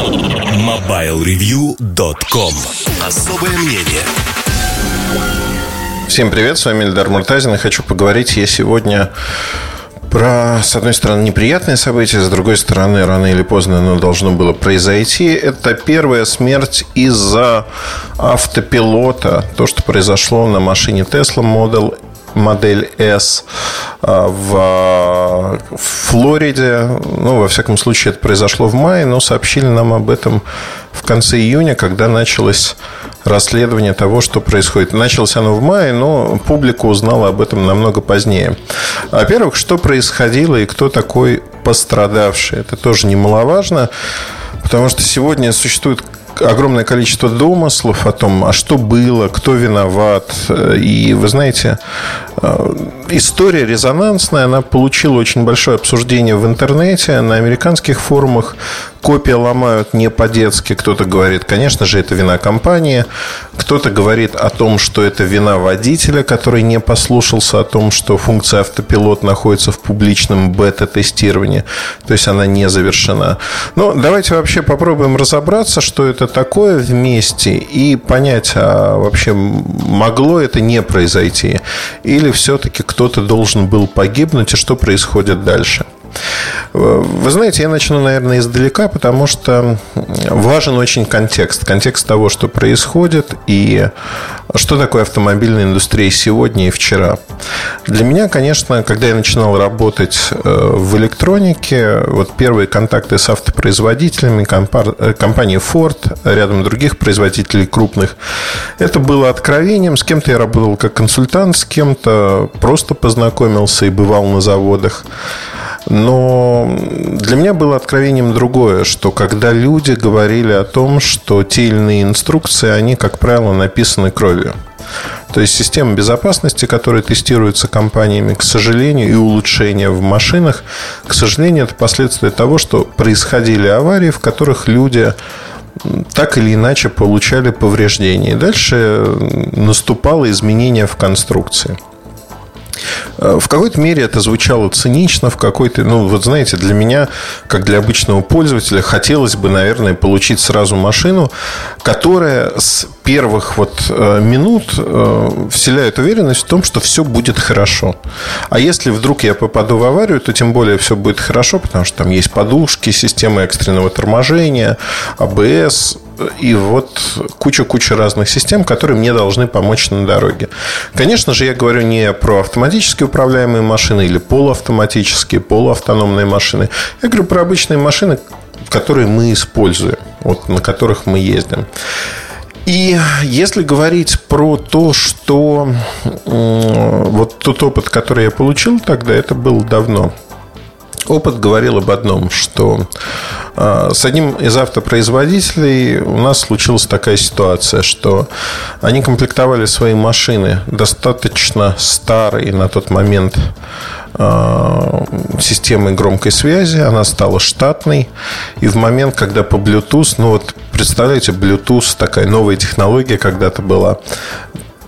MobileReview.com Особое мнение Всем привет, с вами Эльдар Муртазин. И хочу поговорить я сегодня про, с одной стороны, неприятные события, с другой стороны, рано или поздно оно должно было произойти. Это первая смерть из-за автопилота. То, что произошло на машине Tesla Model модель S а, в Флориде. Ну, во всяком случае, это произошло в мае, но сообщили нам об этом в конце июня, когда началось расследование того, что происходит. Началось оно в мае, но публика узнала об этом намного позднее. Во-первых, что происходило и кто такой пострадавший. Это тоже немаловажно, потому что сегодня существует огромное количество домыслов о том, а что было, кто виноват. И вы знаете, э, история резонансная, она получила очень большое обсуждение в интернете, на американских форумах. Копия ломают не по-детски. Кто-то говорит, конечно же, это вина компании. Кто-то говорит о том, что это вина водителя, который не послушался о том, что функция автопилот находится в публичном бета-тестировании. То есть она не завершена. Но давайте вообще попробуем разобраться, что это такое вместе и понять, а вообще могло это не произойти. Или все-таки кто-то должен был погибнуть и что происходит дальше. Вы знаете, я начну, наверное, издалека, потому что важен очень контекст. Контекст того, что происходит и что такое автомобильная индустрия сегодня и вчера. Для меня, конечно, когда я начинал работать э, в электронике, вот первые контакты с автопроизводителями, э, компании Ford, рядом других производителей крупных, это было откровением. С кем-то я работал как консультант, с кем-то просто познакомился и бывал на заводах. Но для меня было откровением другое, что когда люди говорили о том, что те или иные инструкции, они, как правило, написаны кровью. То есть система безопасности, которая тестируется компаниями, к сожалению, и улучшения в машинах, к сожалению, это последствия того, что происходили аварии, в которых люди так или иначе получали повреждения. И дальше наступало изменение в конструкции. Э, в какой-то мере это звучало цинично, в какой-то, ну, вот знаете, для меня, как для обычного пользователя, хотелось бы, наверное, получить сразу машину, которая с первых вот э, минут э, вселяет уверенность в том, что все будет хорошо. А если вдруг я попаду в аварию, то тем более все будет хорошо, потому что там есть подушки, система экстренного торможения, АБС, и вот куча-куча разных систем, которые мне должны помочь на дороге. Конечно же, я говорю не про автоматически управляемые машины или полуавтоматические, полуавтономные машины. Я говорю про обычные машины, которые мы используем, вот, на которых мы ездим. И если говорить про то, что вот тот опыт, который я получил тогда, это было давно опыт говорил об одном, что а, с одним из автопроизводителей у нас случилась такая ситуация, что они комплектовали свои машины достаточно старые на тот момент а, системой громкой связи, она стала штатной, и в момент, когда по Bluetooth, ну вот представляете, Bluetooth такая новая технология когда-то была,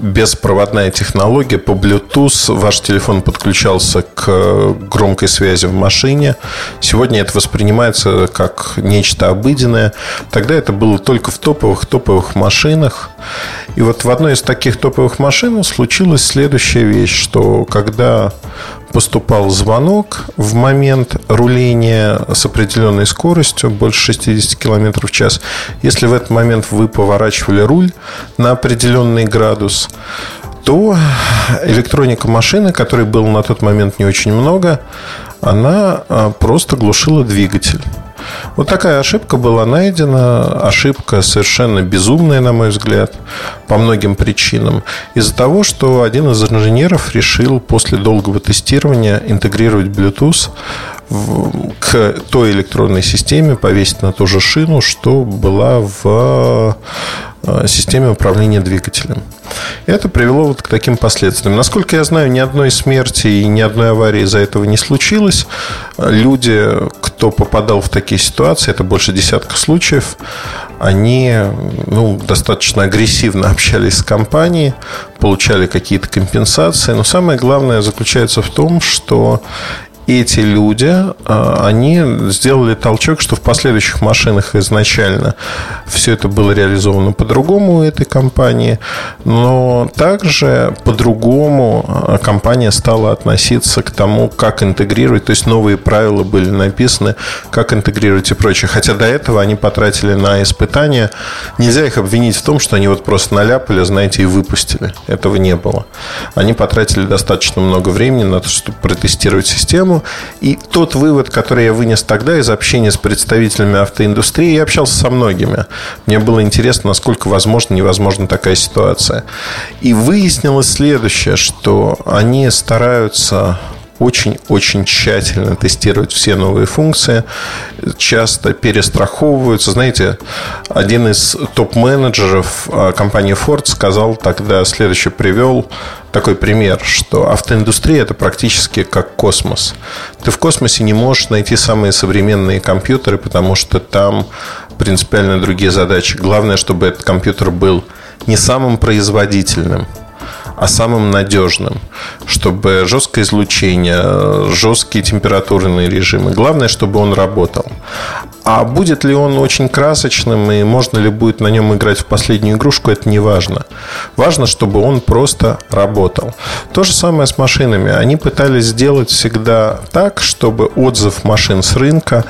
беспроводная технология по Bluetooth. Ваш телефон подключался к громкой связи в машине. Сегодня это воспринимается как нечто обыденное. Тогда это было только в топовых топовых машинах. И вот в одной из таких топовых машин случилась следующая вещь, что когда поступал звонок в момент руления с определенной скоростью, больше 60 км в час. Если в этот момент вы поворачивали руль на определенный градус, то электроника машины, которой было на тот момент не очень много, она а, просто глушила двигатель. Вот такая ошибка была найдена. Ошибка совершенно безумная, на мой взгляд, по многим причинам. Из-за того, что один из инженеров решил после долгого тестирования интегрировать Bluetooth к той электронной системе, повесить на ту же шину, что была в системе управления двигателем. Это привело вот к таким последствиям. Насколько я знаю, ни одной смерти и ни одной аварии из-за этого не случилось. Люди, кто попадал в такие ситуации, это больше десятка случаев, они ну, достаточно агрессивно общались с компанией, получали какие-то компенсации. Но самое главное заключается в том, что эти люди, а, они сделали толчок, что в последующих машинах изначально все это было реализовано по-другому у этой компании, но также по-другому а, компания стала относиться к тому, как интегрировать, то есть новые правила были написаны, как интегрировать и прочее. Хотя до этого они потратили на испытания. Нельзя их обвинить в том, что они вот просто наляпали, знаете, и выпустили. Этого не было. Они потратили достаточно много времени на то, чтобы протестировать систему. И тот вывод, который я вынес тогда из общения с представителями автоиндустрии, я общался со многими. Мне было интересно, насколько возможно, невозможна такая ситуация. И выяснилось следующее, что они стараются очень-очень тщательно тестировать все новые функции, часто перестраховываются. Знаете, один из топ-менеджеров а, компании Ford сказал тогда, следующий привел такой пример, что автоиндустрия это практически как космос. Ты в космосе не можешь найти самые современные компьютеры, потому что там принципиально другие задачи. Главное, чтобы этот компьютер был не самым производительным – а самым надежным, чтобы жесткое излучение, жесткие температурные режимы. Главное, чтобы он работал. А будет ли он очень красочным и можно ли будет на нем играть в последнюю игрушку, это не важно. Важно, чтобы он просто работал. То же самое с машинами. Они пытались сделать всегда так, чтобы отзыв машин с рынка,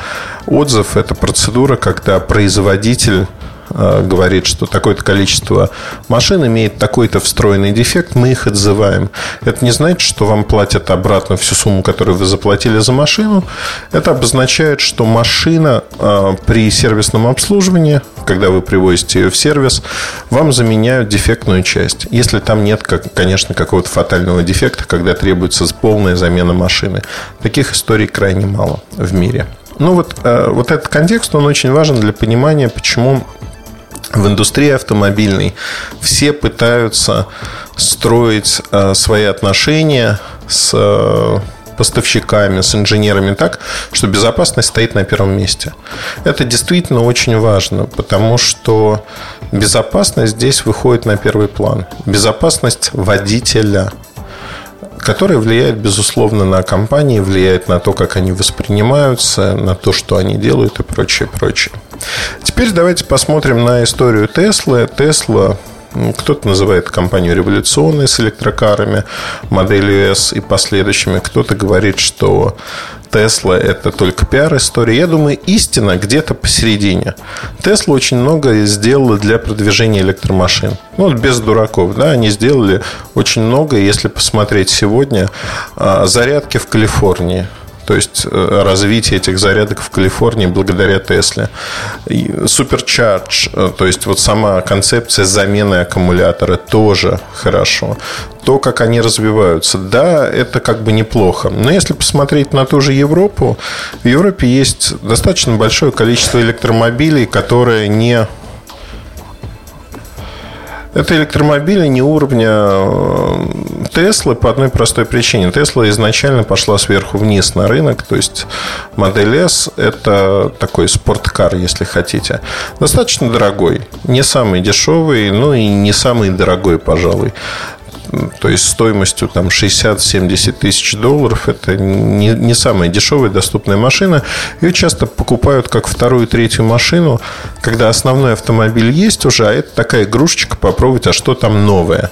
отзыв – это процедура, когда производитель говорит, что такое-то количество машин имеет такой-то встроенный дефект, мы их отзываем. Это не значит, что вам платят обратно всю сумму, которую вы заплатили за машину. Это обозначает, что машина э, при сервисном обслуживании, когда вы привозите ее в сервис, вам заменяют дефектную часть. Если там нет, конечно, какого-то фатального дефекта, когда требуется полная замена машины. Таких историй крайне мало в мире. Ну вот, э, вот этот контекст, он очень важен для понимания, почему в индустрии автомобильной все пытаются строить э, свои отношения с э, поставщиками, с инженерами так, что безопасность стоит на первом месте. Это действительно очень важно, потому что безопасность здесь выходит на первый план. Безопасность водителя – которая влияет, безусловно, на компании, влияет на то, как они воспринимаются, на то, что они делают и прочее, прочее. Теперь давайте посмотрим на историю Теслы. Тесла кто-то называет компанию революционной с электрокарами, моделью S и последующими. Кто-то говорит, что Тесла – это только пиар-история. Я думаю, истина где-то посередине. Тесла очень много сделала для продвижения электромашин. Ну, вот без дураков, да, они сделали очень много. Если посмотреть сегодня, а, зарядки в Калифорнии – то есть э, развитие этих зарядок в Калифорнии благодаря Тесле. Supercharge, э, то есть вот сама концепция замены аккумулятора тоже хорошо. То, как они развиваются, да, это как бы неплохо. Но если посмотреть на ту же Европу, в Европе есть достаточно большое количество электромобилей, которые не это электромобили не уровня э, Теслы по одной простой причине. Тесла изначально пошла сверху вниз на рынок, то есть модель S – это такой спорткар, если хотите. Достаточно дорогой, не самый дешевый, но и не самый дорогой, пожалуй то есть стоимостью там 60-70 тысяч долларов. Это не, не самая дешевая доступная машина. Ее часто покупают как вторую, третью машину, когда основной автомобиль есть уже, а это такая игрушечка попробовать, а что там новое.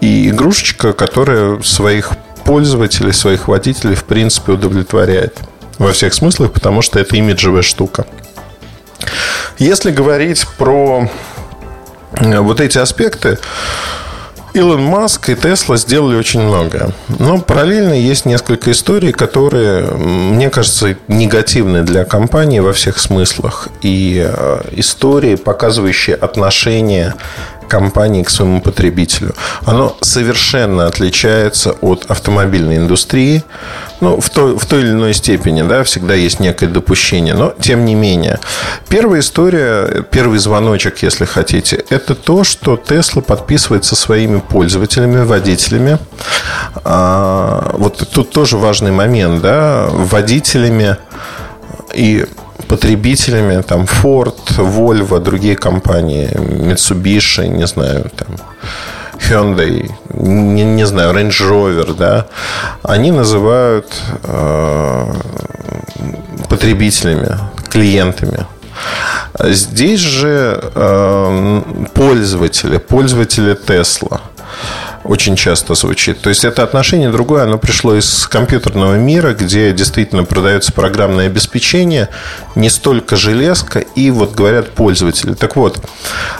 И игрушечка, которая своих пользователей, своих водителей, в принципе, удовлетворяет во всех смыслах, потому что это имиджевая штука. Если говорить про э, вот эти аспекты, Илон Маск и Тесла сделали очень много. Но параллельно есть несколько историй, которые, мне кажется, негативны для компании во всех смыслах. И э, истории, показывающие отношение компании к своему потребителю. Оно совершенно отличается от автомобильной индустрии. Ну, в той, в той или иной степени, да, всегда есть некое допущение. Но, тем не менее, первая история, первый звоночек, если хотите, это то, что Tesla подписывает со своими пользователями, водителями. А, вот тут тоже важный момент, да, водителями и потребителями, там Ford, Volvo, другие компании, Mitsubishi, не знаю, там Hyundai, не, не знаю, Range Rover, да, они называют э, потребителями, клиентами. Здесь же э, пользователи, пользователи Tesla очень часто звучит. То есть это отношение другое, оно пришло из компьютерного мира, где действительно продается программное обеспечение, не столько железка, и вот говорят пользователи. Так вот,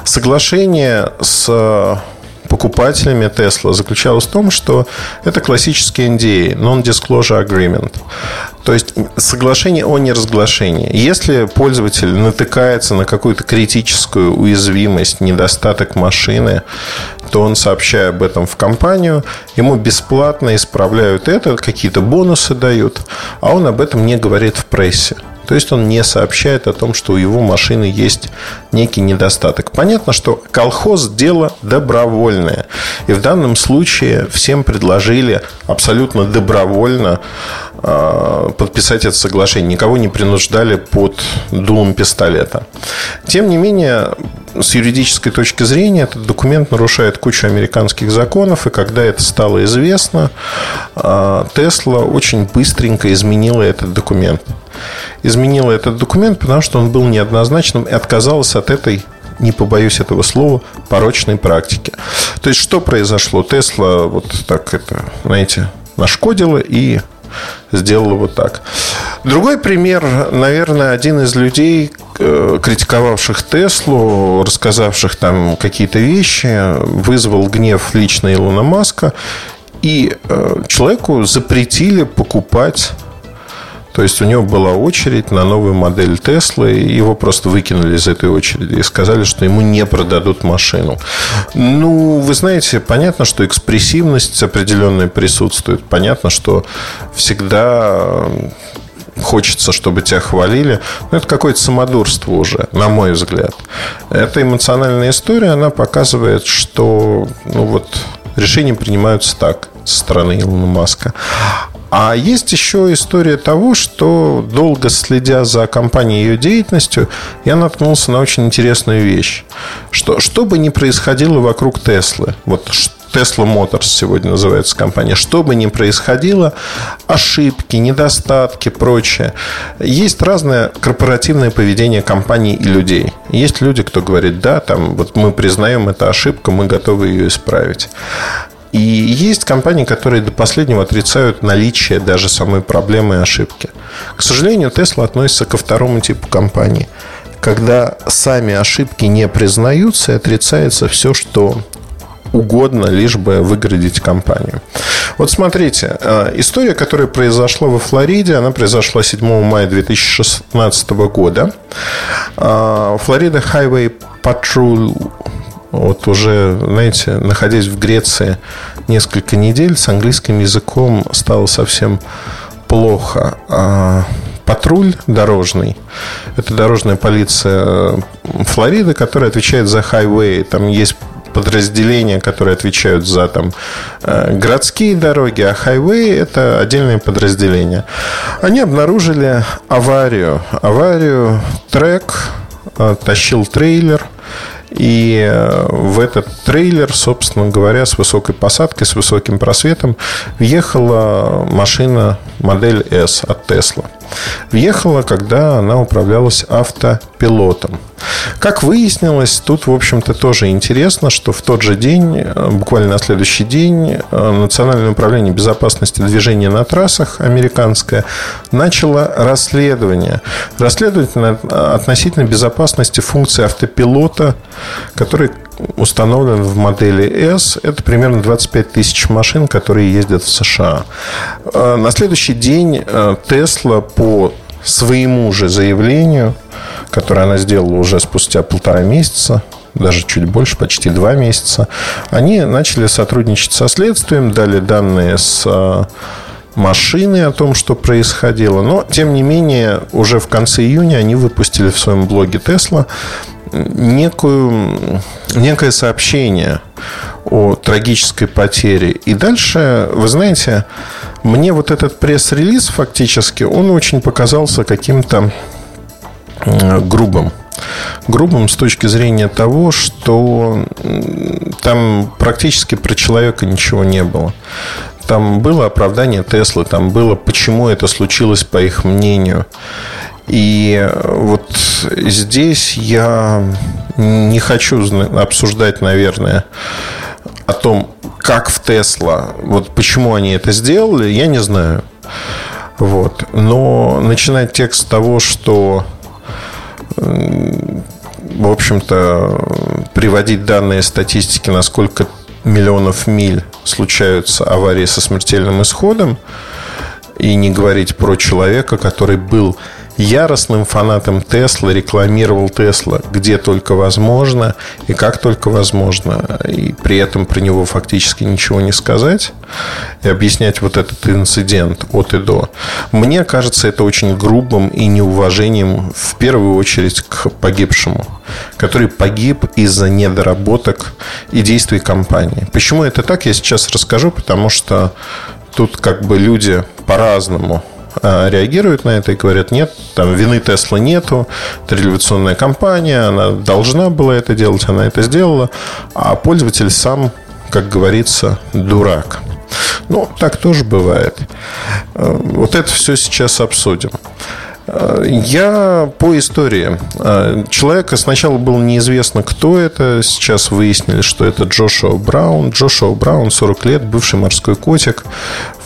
соглашение с покупателями Tesla заключалась в том, что это классический NDA, Non-Disclosure Agreement. То есть соглашение о неразглашении. Если пользователь натыкается на какую-то критическую уязвимость, недостаток машины, то он, сообщая об этом в компанию, ему бесплатно исправляют это, какие-то бонусы дают, а он об этом не говорит в прессе. То есть он не сообщает о том, что у его машины есть некий недостаток. Понятно, что колхоз – дело добровольное. И в данном случае всем предложили абсолютно добровольно подписать это соглашение. Никого не принуждали под дулом пистолета. Тем не менее, с юридической точки зрения этот документ нарушает кучу американских законов, и когда это стало известно, Тесла очень быстренько изменила этот документ. Изменила этот документ, потому что он был неоднозначным и отказалась от этой не побоюсь этого слова, порочной практики. То есть, что произошло? Тесла вот так это, знаете, нашкодила и сделала вот так. Другой пример, наверное, один из людей, э, критиковавших Теслу, рассказавших там какие-то вещи, вызвал гнев лично Илона Маска, и э, человеку запретили покупать то есть у него была очередь на новую модель Теслы, и его просто выкинули из этой очереди и сказали, что ему не продадут машину. Ну, вы знаете, понятно, что экспрессивность определенная присутствует. Понятно, что всегда хочется, чтобы тебя хвалили. Но это какое-то самодурство уже, на мой взгляд. Эта эмоциональная история, она показывает, что ну вот, решения принимаются так со стороны Илона Маска. А есть еще история того, что долго следя за компанией и ее деятельностью, я наткнулся на очень интересную вещь. Что, что бы ни происходило вокруг Теслы, вот Tesla Motors сегодня называется компания. Что бы ни происходило, ошибки, недостатки, прочее. Есть разное корпоративное поведение компаний и людей. Есть люди, кто говорит, да, там, вот мы признаем это ошибка, мы готовы ее исправить. И есть компании, которые до последнего отрицают наличие даже самой проблемы и ошибки. К сожалению, Tesla относится ко второму типу компании, когда сами ошибки не признаются и отрицается все, что угодно, лишь бы выградить компанию. Вот смотрите, э, история, которая произошла во Флориде, она произошла 7 мая 2016 года. Э, Флорида Highway Patrol вот уже, знаете, находясь в Греции несколько недель, с английским языком стало совсем плохо. А патруль дорожный, это дорожная полиция Флориды, которая отвечает за хайвей. Там есть подразделения, которые отвечают за там, э, городские дороги, а хайвей – это отдельные подразделения. Они обнаружили аварию. Аварию трек э, тащил трейлер – и э, в этот трейлер, собственно говоря, с высокой посадкой, с высоким просветом въехала машина модель S от Tesla. Въехала, когда она управлялась автопилотом. Как выяснилось, тут, в общем-то, тоже интересно, что в тот же день, э, буквально на следующий день, э, Национальное управление безопасности движения на трассах американское начало расследование. Расследование относительно безопасности функции автопилота, который установлен в модели S. Это примерно 25 тысяч машин, которые ездят в США. Э, на следующий день Tesla по своему же заявлению, которое она сделала уже спустя полтора месяца, даже чуть больше, почти два месяца, они начали сотрудничать со следствием, дали данные с а, машины о том, что происходило. Но, тем не менее, уже в конце июня они выпустили в своем блоге Tesla некую, некое сообщение о трагической потере. И дальше, вы знаете, мне вот этот пресс-релиз фактически, он очень показался каким-то грубым. Грубым с точки зрения того, что там практически про человека ничего не было. Там было оправдание Теслы, там было, почему это случилось, по их мнению. И вот здесь я не хочу обсуждать, наверное, о том, как в Тесла, вот почему они это сделали, я не знаю. Вот. Но начинать текст с того, что в общем-то, приводить данные статистики, насколько миллионов миль случаются аварии со смертельным исходом, и не говорить про человека, который был яростным фанатом Тесла, рекламировал Тесла где только возможно и как только возможно, и при этом про него фактически ничего не сказать и объяснять вот этот инцидент от и до. Мне кажется, это очень грубым и неуважением в первую очередь к погибшему, который погиб из-за недоработок и действий компании. Почему это так, я сейчас расскажу, потому что тут как бы люди по-разному реагируют на это и говорят, нет, там вины Тесла нету, это революционная компания, она должна была это делать, она это сделала, а пользователь сам, как говорится, дурак. Ну, так тоже бывает. А, вот это все сейчас обсудим. Я по истории. Человека сначала было неизвестно, кто это. Сейчас выяснили, что это Джошуа Браун. Джошуа Браун, 40 лет, бывший морской котик.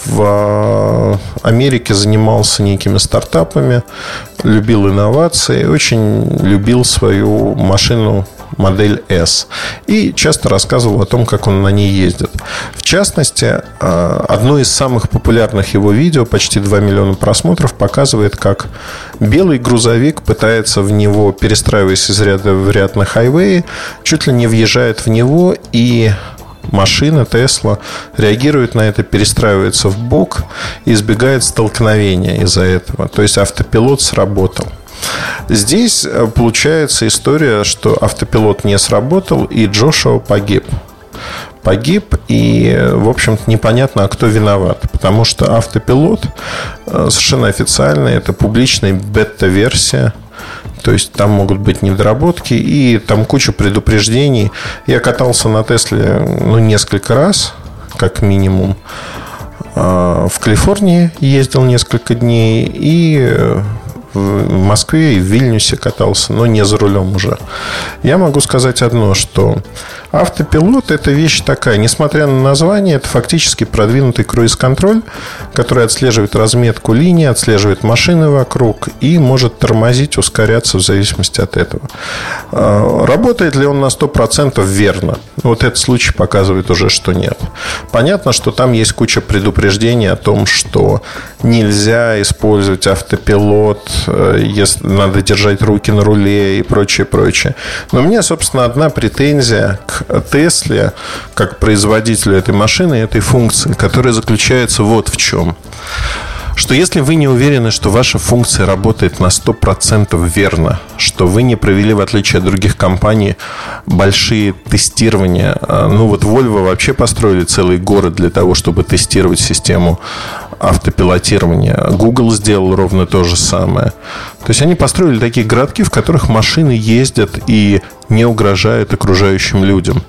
В Америке занимался некими стартапами, любил инновации, очень любил свою машину модель S. И часто рассказывал о том, как он на ней ездит. В частности, а, одно из самых популярных его видео, почти 2 миллиона просмотров, показывает, как белый грузовик пытается в него, перестраиваясь из ряда в ряд на хайвее, чуть ли не въезжает в него и машина Тесла реагирует на это, перестраивается в бок и избегает столкновения из-за этого. То есть автопилот сработал. Здесь э, получается история, что автопилот не сработал, и Джошуа погиб погиб, и, в общем-то, непонятно, а кто виноват. Потому что автопилот э, совершенно официально, это публичная бета-версия, то есть там могут быть недоработки и там куча предупреждений. Я катался на Тесле ну, несколько раз, как минимум. Э, в Калифорнии ездил несколько дней и в Москве и в Вильнюсе катался, но не за рулем уже. Я могу сказать одно, что автопилот – это вещь такая. Несмотря на название, это фактически продвинутый круиз-контроль, который отслеживает разметку линии, отслеживает машины вокруг и может тормозить, ускоряться в зависимости от этого. А, работает ли он на 100% верно? Вот этот случай показывает уже, что нет. Понятно, что там есть куча предупреждений о том, что нельзя использовать автопилот если надо держать руки на руле и прочее, прочее. Но у меня, собственно, одна претензия к Тесле, как производителю этой машины, этой функции, которая заключается вот в чем что если вы не уверены, что ваша функция работает на 100% верно, что вы не провели, в отличие от других компаний, большие тестирования, э, ну вот Volvo вообще построили целый город для того, чтобы тестировать систему автопилотирования. Google сделал ровно то же самое. То есть они построили такие городки, в которых машины ездят и не угрожают окружающим людям.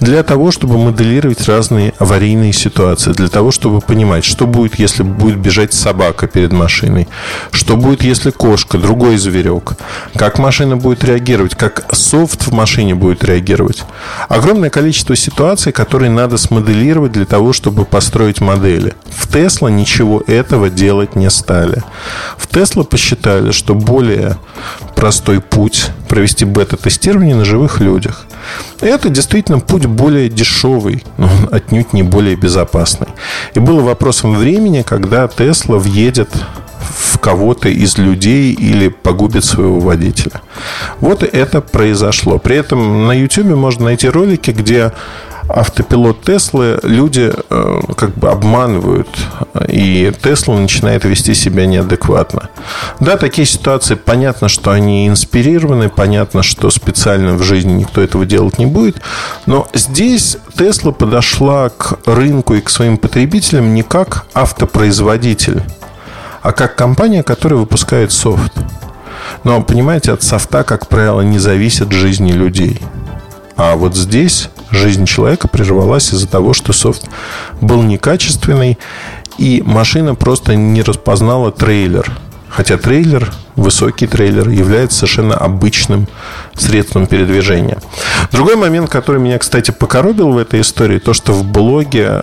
Для того, чтобы моделировать разные аварийные ситуации, для того, чтобы понимать, что будет, если будет бежать собака перед машиной, что будет, если кошка, другой зверек, как машина будет реагировать, как софт в машине будет реагировать. Огромное количество ситуаций, которые надо смоделировать для того, чтобы построить модели. В Тесла ничего этого делать не стали. В Тесла посчитали, что более простой путь провести бета-тестирование на живых людях. И это действительно путь более дешевый, но отнюдь не более безопасный. И было вопросом времени, когда Тесла въедет в кого-то из людей или погубит своего водителя. Вот это произошло. При этом на YouTube можно найти ролики, где автопилот Теслы люди э, как бы обманывают, и Тесла начинает вести себя неадекватно. Да, такие ситуации, понятно, что они инспирированы, понятно, что специально в жизни никто этого делать не будет, но здесь Тесла подошла к рынку и к своим потребителям не как автопроизводитель, а как компания, которая выпускает софт. Но, понимаете, от софта, как правило, не зависит жизни людей. А вот здесь жизнь человека прервалась из-за того, что софт был некачественный, и машина просто не распознала трейлер. Хотя трейлер, высокий трейлер, является совершенно обычным средством передвижения. Другой момент, который меня, кстати, покоробил в этой истории, то, что в блоге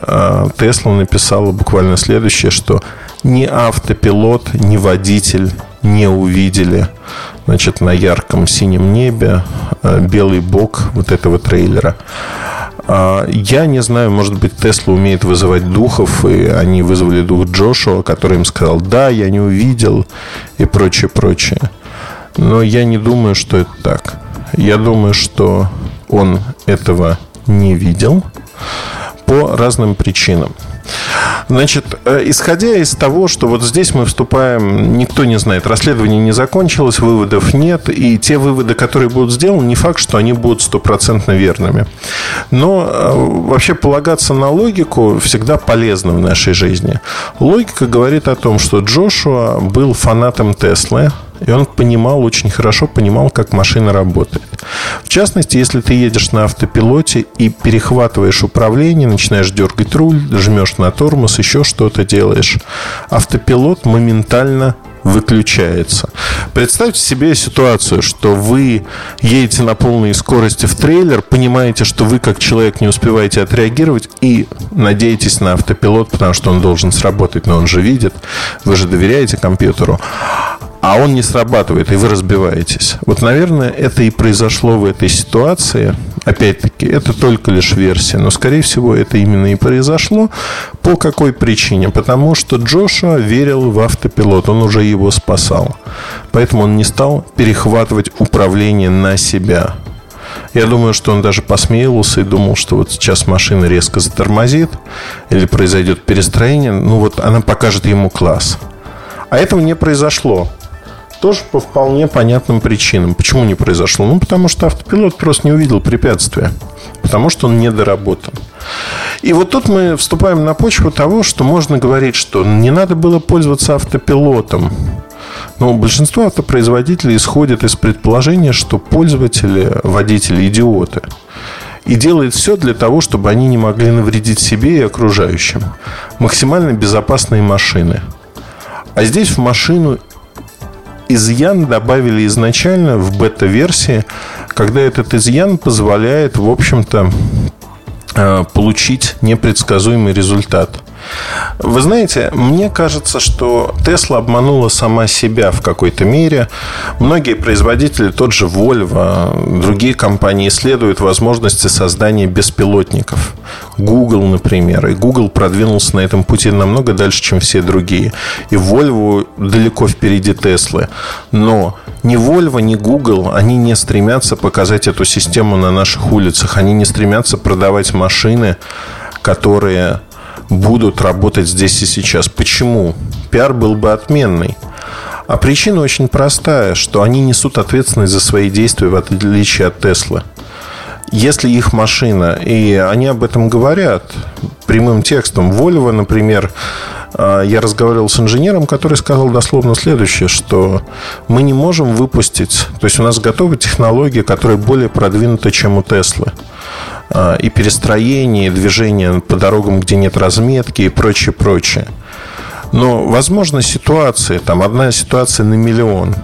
Тесла написала буквально следующее, что ни автопилот, ни водитель не увидели значит, на ярком синем небе э, белый бок вот этого трейлера. А, я не знаю, может быть, Тесла умеет вызывать духов, и они вызвали дух Джошуа, который им сказал, да, я не увидел, и прочее, прочее. Но я не думаю, что это так. Я думаю, что он этого не видел по разным причинам. Значит, э, исходя из того, что вот здесь мы вступаем, никто не знает, расследование не закончилось, выводов нет, и те выводы, которые будут сделаны, не факт, что они будут стопроцентно верными. Но э, вообще полагаться на логику всегда полезно в нашей жизни. Логика говорит о том, что Джошуа был фанатом Теслы, и он понимал, очень хорошо понимал, как машина работает. В частности, если ты едешь на автопилоте и перехватываешь управление, начинаешь дергать руль, жмешь на тормоз, еще что-то делаешь, автопилот моментально выключается. Представьте себе ситуацию, что вы едете на полной скорости в трейлер, понимаете, что вы как человек не успеваете отреагировать и надеетесь на автопилот, потому что он должен сработать, но он же видит, вы же доверяете компьютеру а он не срабатывает, и вы разбиваетесь. Вот, наверное, это и произошло в этой ситуации. Опять-таки, это только лишь версия, но, скорее всего, это именно и произошло. По какой причине? Потому что Джошуа верил в автопилот, он уже его спасал. Поэтому он не стал перехватывать управление на себя. Я думаю, что он даже посмеивался и думал, что вот сейчас машина резко затормозит или произойдет перестроение. Ну вот она покажет ему класс. А этого не произошло. Тоже по вполне понятным причинам. Почему не произошло? Ну, потому что автопилот просто не увидел препятствия. Потому что он недоработан. И вот тут мы вступаем на почву того, что можно говорить, что не надо было пользоваться автопилотом. Но большинство автопроизводителей исходит из предположения, что пользователи, водители идиоты. И делает все для того, чтобы они не могли навредить себе и окружающим. Максимально безопасные машины. А здесь в машину изъян добавили изначально в бета-версии, когда этот изъян позволяет, в общем-то, э, получить непредсказуемый результат. Вы знаете, мне кажется, что Тесла обманула сама себя в какой-то мере. Многие производители, тот же Volvo, другие компании исследуют возможности создания беспилотников. Google, например. И Google продвинулся на этом пути намного дальше, чем все другие. И Volvo далеко впереди Теслы. Но ни Volvo, ни Google, они не стремятся показать эту систему на наших улицах. Они не стремятся продавать машины, которые будут работать здесь и сейчас. Почему? Пиар был бы отменный. А причина очень простая, что они несут ответственность за свои действия, в отличие от Теслы. Если их машина, и они об этом говорят прямым текстом, Volvo, например, а, я разговаривал с инженером, который сказал дословно следующее, что мы не можем выпустить, то есть у нас готовы технологии, которые более продвинуты, чем у Теслы. А, и перестроение, и движение по дорогам, где нет разметки и прочее, прочее. Но, возможно, ситуации, там одна ситуация на миллион,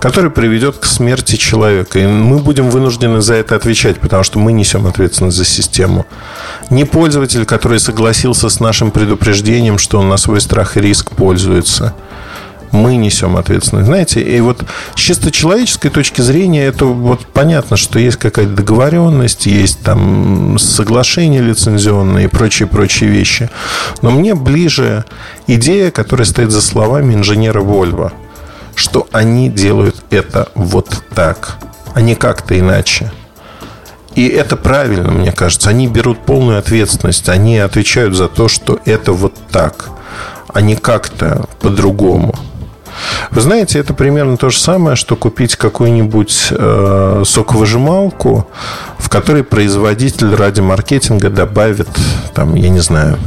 которая приведет к смерти человека. И мы будем вынуждены за это отвечать, потому что мы несем ответственность за систему. Не пользователь, который согласился с нашим предупреждением, что он на свой страх и риск пользуется – мы несем ответственность. Знаете, и вот с чисто человеческой точки зрения это вот понятно, что есть какая-то договоренность, есть там соглашения лицензионные и прочие-прочие вещи. Но мне ближе идея, которая стоит за словами инженера Вольво, что они делают это вот так, а не как-то иначе. И это правильно, мне кажется. Они берут полную ответственность. Они отвечают за то, что это вот так, а не как-то по-другому. Вы знаете, это примерно то же самое, что купить какую-нибудь э, соковыжималку, в которой производитель ради маркетинга добавит, там, я не знаю,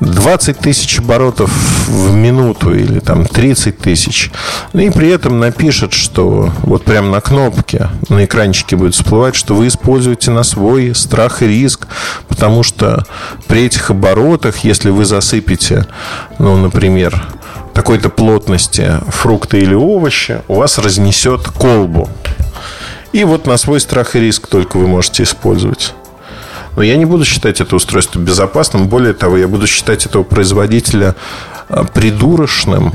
20 тысяч оборотов в минуту или там 30 тысяч. Ну и при этом напишет, что вот прямо на кнопке на экранчике будет всплывать, что вы используете на свой страх и риск, потому что при этих оборотах, если вы засыпете, ну, например, такой-то плотности фрукты или овощи, у вас разнесет колбу. И вот на свой страх и риск только вы можете использовать. Но я не буду считать это устройство безопасным. Более того, я буду считать этого производителя а, придурочным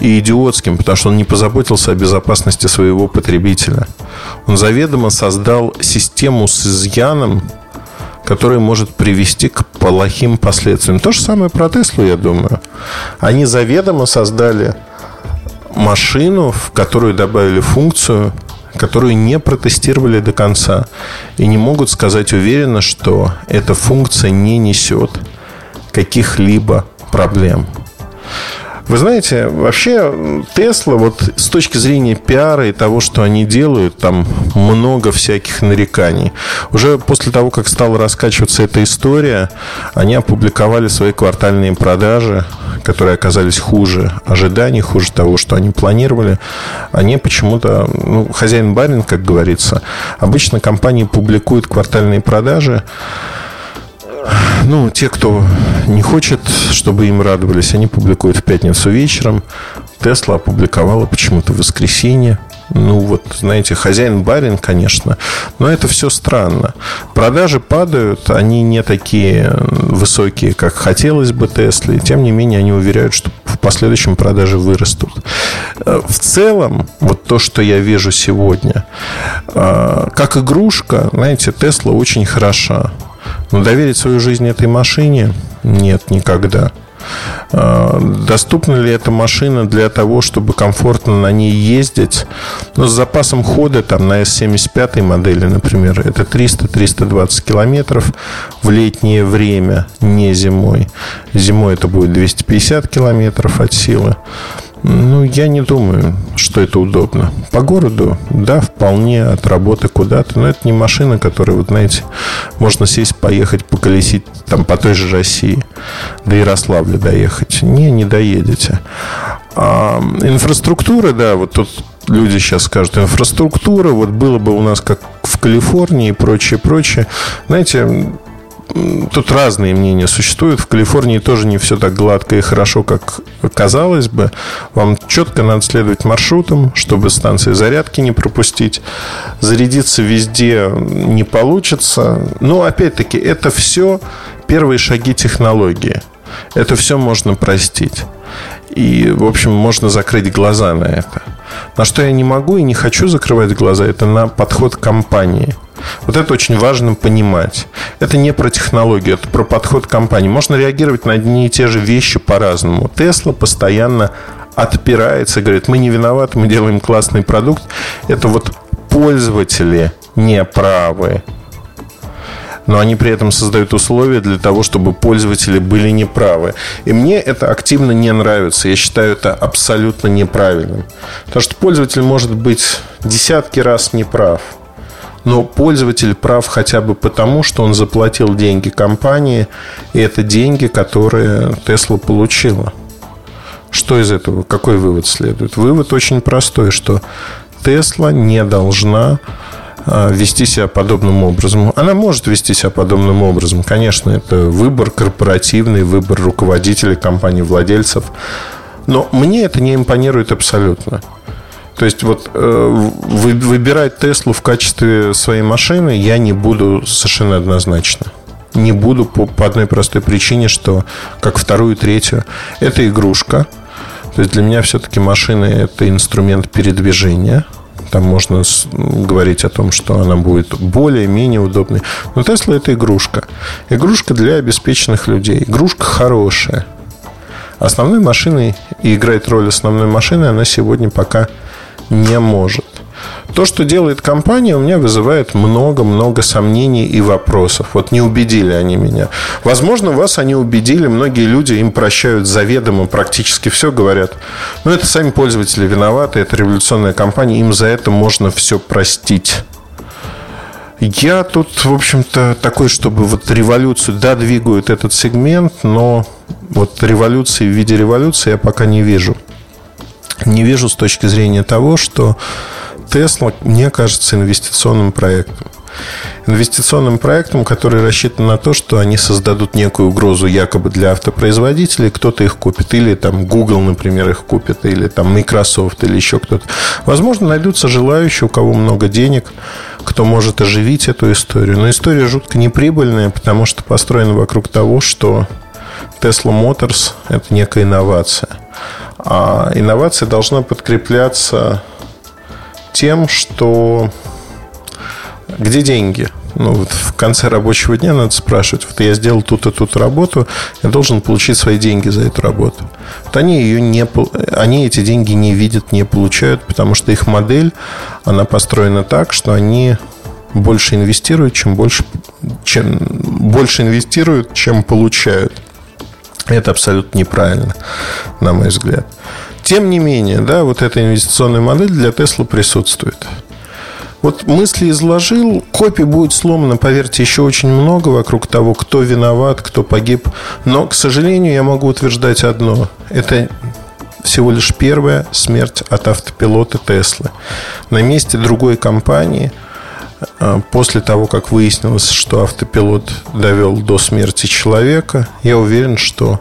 и идиотским, потому что он не позаботился о безопасности своего потребителя. Он заведомо создал систему с изъяном, который может привести к плохим последствиям. То же самое про Теслу, я думаю. Они заведомо создали машину, в которую добавили функцию, которую не протестировали до конца и не могут сказать уверенно, что эта функция не несет каких-либо проблем. Вы знаете, вообще Тесла, вот с точки зрения пиара и того, что они делают, там много всяких нареканий. Уже после того, как стала раскачиваться эта история, они опубликовали свои квартальные продажи, которые оказались хуже ожиданий, хуже того, что они планировали. Они почему-то, ну, хозяин-барин, как говорится, обычно компании публикуют квартальные продажи, ну, те, кто не хочет, чтобы им радовались, они публикуют в пятницу вечером. Тесла опубликовала почему-то в воскресенье. Ну, вот, знаете, хозяин-барин, конечно, но это все странно. Продажи падают, они не такие высокие, как хотелось бы Тесле. Тем не менее, они уверяют, что в последующем продажи вырастут. Э, в целом, вот то, что я вижу сегодня, э, как игрушка, знаете, Тесла очень хороша. Но доверить свою жизнь этой машине нет никогда. А, доступна ли эта машина для того, чтобы комфортно на ней ездить? Но с запасом хода там, на S75 модели, например, это 300-320 километров в летнее время, не зимой. Зимой это будет 250 километров от силы. Ну, я не думаю, что это удобно. По городу, да, вполне от работы куда-то, но это не машина, которая, вот знаете, можно сесть, поехать, поколесить там по той же России, до Ярославля доехать. Не, не доедете. А инфраструктура, да, вот тут люди сейчас скажут, инфраструктура, вот было бы у нас как в Калифорнии и прочее, прочее. Знаете, тут разные мнения существуют. В Калифорнии тоже не все так гладко и хорошо, как казалось бы. Вам четко надо следовать маршрутам, чтобы станции зарядки не пропустить. Зарядиться везде не получится. Но, опять-таки, это все первые шаги технологии. Это все можно простить. И, в общем, можно закрыть глаза на это. На что я не могу и не хочу закрывать глаза, это на подход компании – вот это очень важно понимать. Это не про технологию, это про подход компании. Можно реагировать на одни и те же вещи по-разному. Тесла постоянно отпирается, говорит, мы не виноваты, мы делаем классный продукт. Это вот пользователи не правы. Но они при этом создают условия для того, чтобы пользователи были неправы. И мне это активно не нравится. Я считаю это абсолютно неправильным. Потому что пользователь может быть десятки раз неправ но пользователь прав хотя бы потому, что он заплатил деньги компании, и это деньги, которые Tesla получила. Что из этого? Какой вывод следует? Вывод очень простой, что Tesla не должна а, вести себя подобным образом. Она может вести себя подобным образом. Конечно, это выбор корпоративный, выбор руководителей компании, владельцев. Но мне это не импонирует абсолютно. То есть вот э, выбирать Теслу в качестве своей машины я не буду совершенно однозначно. Не буду по, по одной простой причине, что как вторую, третью, это игрушка. То есть для меня все-таки машина это инструмент передвижения. Там можно говорить о том, что она будет более-менее удобной. Но Тесла это игрушка. Игрушка для обеспеченных людей. Игрушка хорошая. Основной машиной и играет роль основной машины она сегодня пока не может. То, что делает компания, у меня вызывает много-много сомнений и вопросов. Вот не убедили они меня. Возможно, вас они убедили. Многие люди им прощают заведомо практически все, говорят. Но это сами пользователи виноваты, это революционная компания, им за это можно все простить. Я тут, в общем-то, такой, чтобы вот революцию, да, двигают этот сегмент, но вот революции в виде революции я пока не вижу. Не вижу с точки зрения того, что Тесла, мне кажется, инвестиционным проектом. Инвестиционным проектом, который рассчитан на то, что они создадут некую угрозу якобы для автопроизводителей, кто-то их купит, или там Google, например, их купит, или там Microsoft, или еще кто-то. Возможно, найдутся желающие, у кого много денег, кто может оживить эту историю. Но история жутко неприбыльная, потому что построена вокруг того, что Tesla Motors – это некая инновация. А инновация должна подкрепляться тем, что где деньги? Ну, вот в конце рабочего дня надо спрашивать, вот я сделал тут и тут работу, я должен получить свои деньги за эту работу. Вот они ее не, они эти деньги не видят, не получают, потому что их модель, она построена так, что они больше инвестируют, чем больше, чем больше инвестируют, чем получают. Это абсолютно неправильно, на мой взгляд. Тем не менее, да, вот эта инвестиционная модель для Тесла присутствует. Вот мысли изложил, копий будет сломано, поверьте, еще очень много вокруг того, кто виноват, кто погиб. Но, к сожалению, я могу утверждать одно. Это всего лишь первая смерть от автопилота Теслы. На месте другой компании, после того, как выяснилось, что автопилот довел до смерти человека, я уверен, что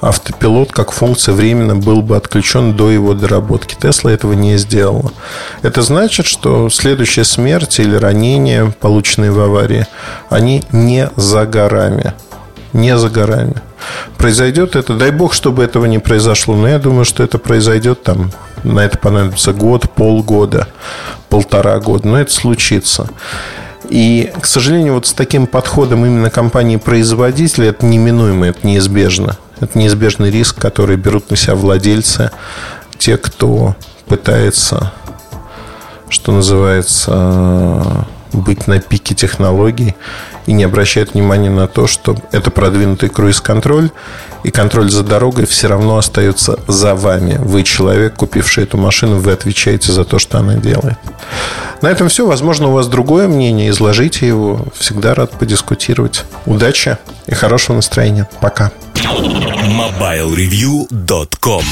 автопилот как функция временно был бы отключен до его доработки. Тесла этого не сделала. Это значит, что следующая смерть или ранение, полученные в аварии, они не за горами. Не за горами. Произойдет это, дай бог, чтобы этого не произошло, но я думаю, что это произойдет там, на это понадобится год, полгода, полтора года, но это случится. И, к сожалению, вот с таким подходом именно компании-производителя это неминуемо, это неизбежно. Это неизбежный риск, который берут на себя владельцы, те, кто пытается, что называется, быть на пике технологий и не обращает внимания на то, что это продвинутый круиз-контроль, и контроль за дорогой все равно остается за вами. Вы человек, купивший эту машину, вы отвечаете за то, что она делает. На этом все. Возможно, у вас другое мнение. Изложите его. Всегда рад подискутировать. Удачи и хорошего настроения. Пока. MobileReview.com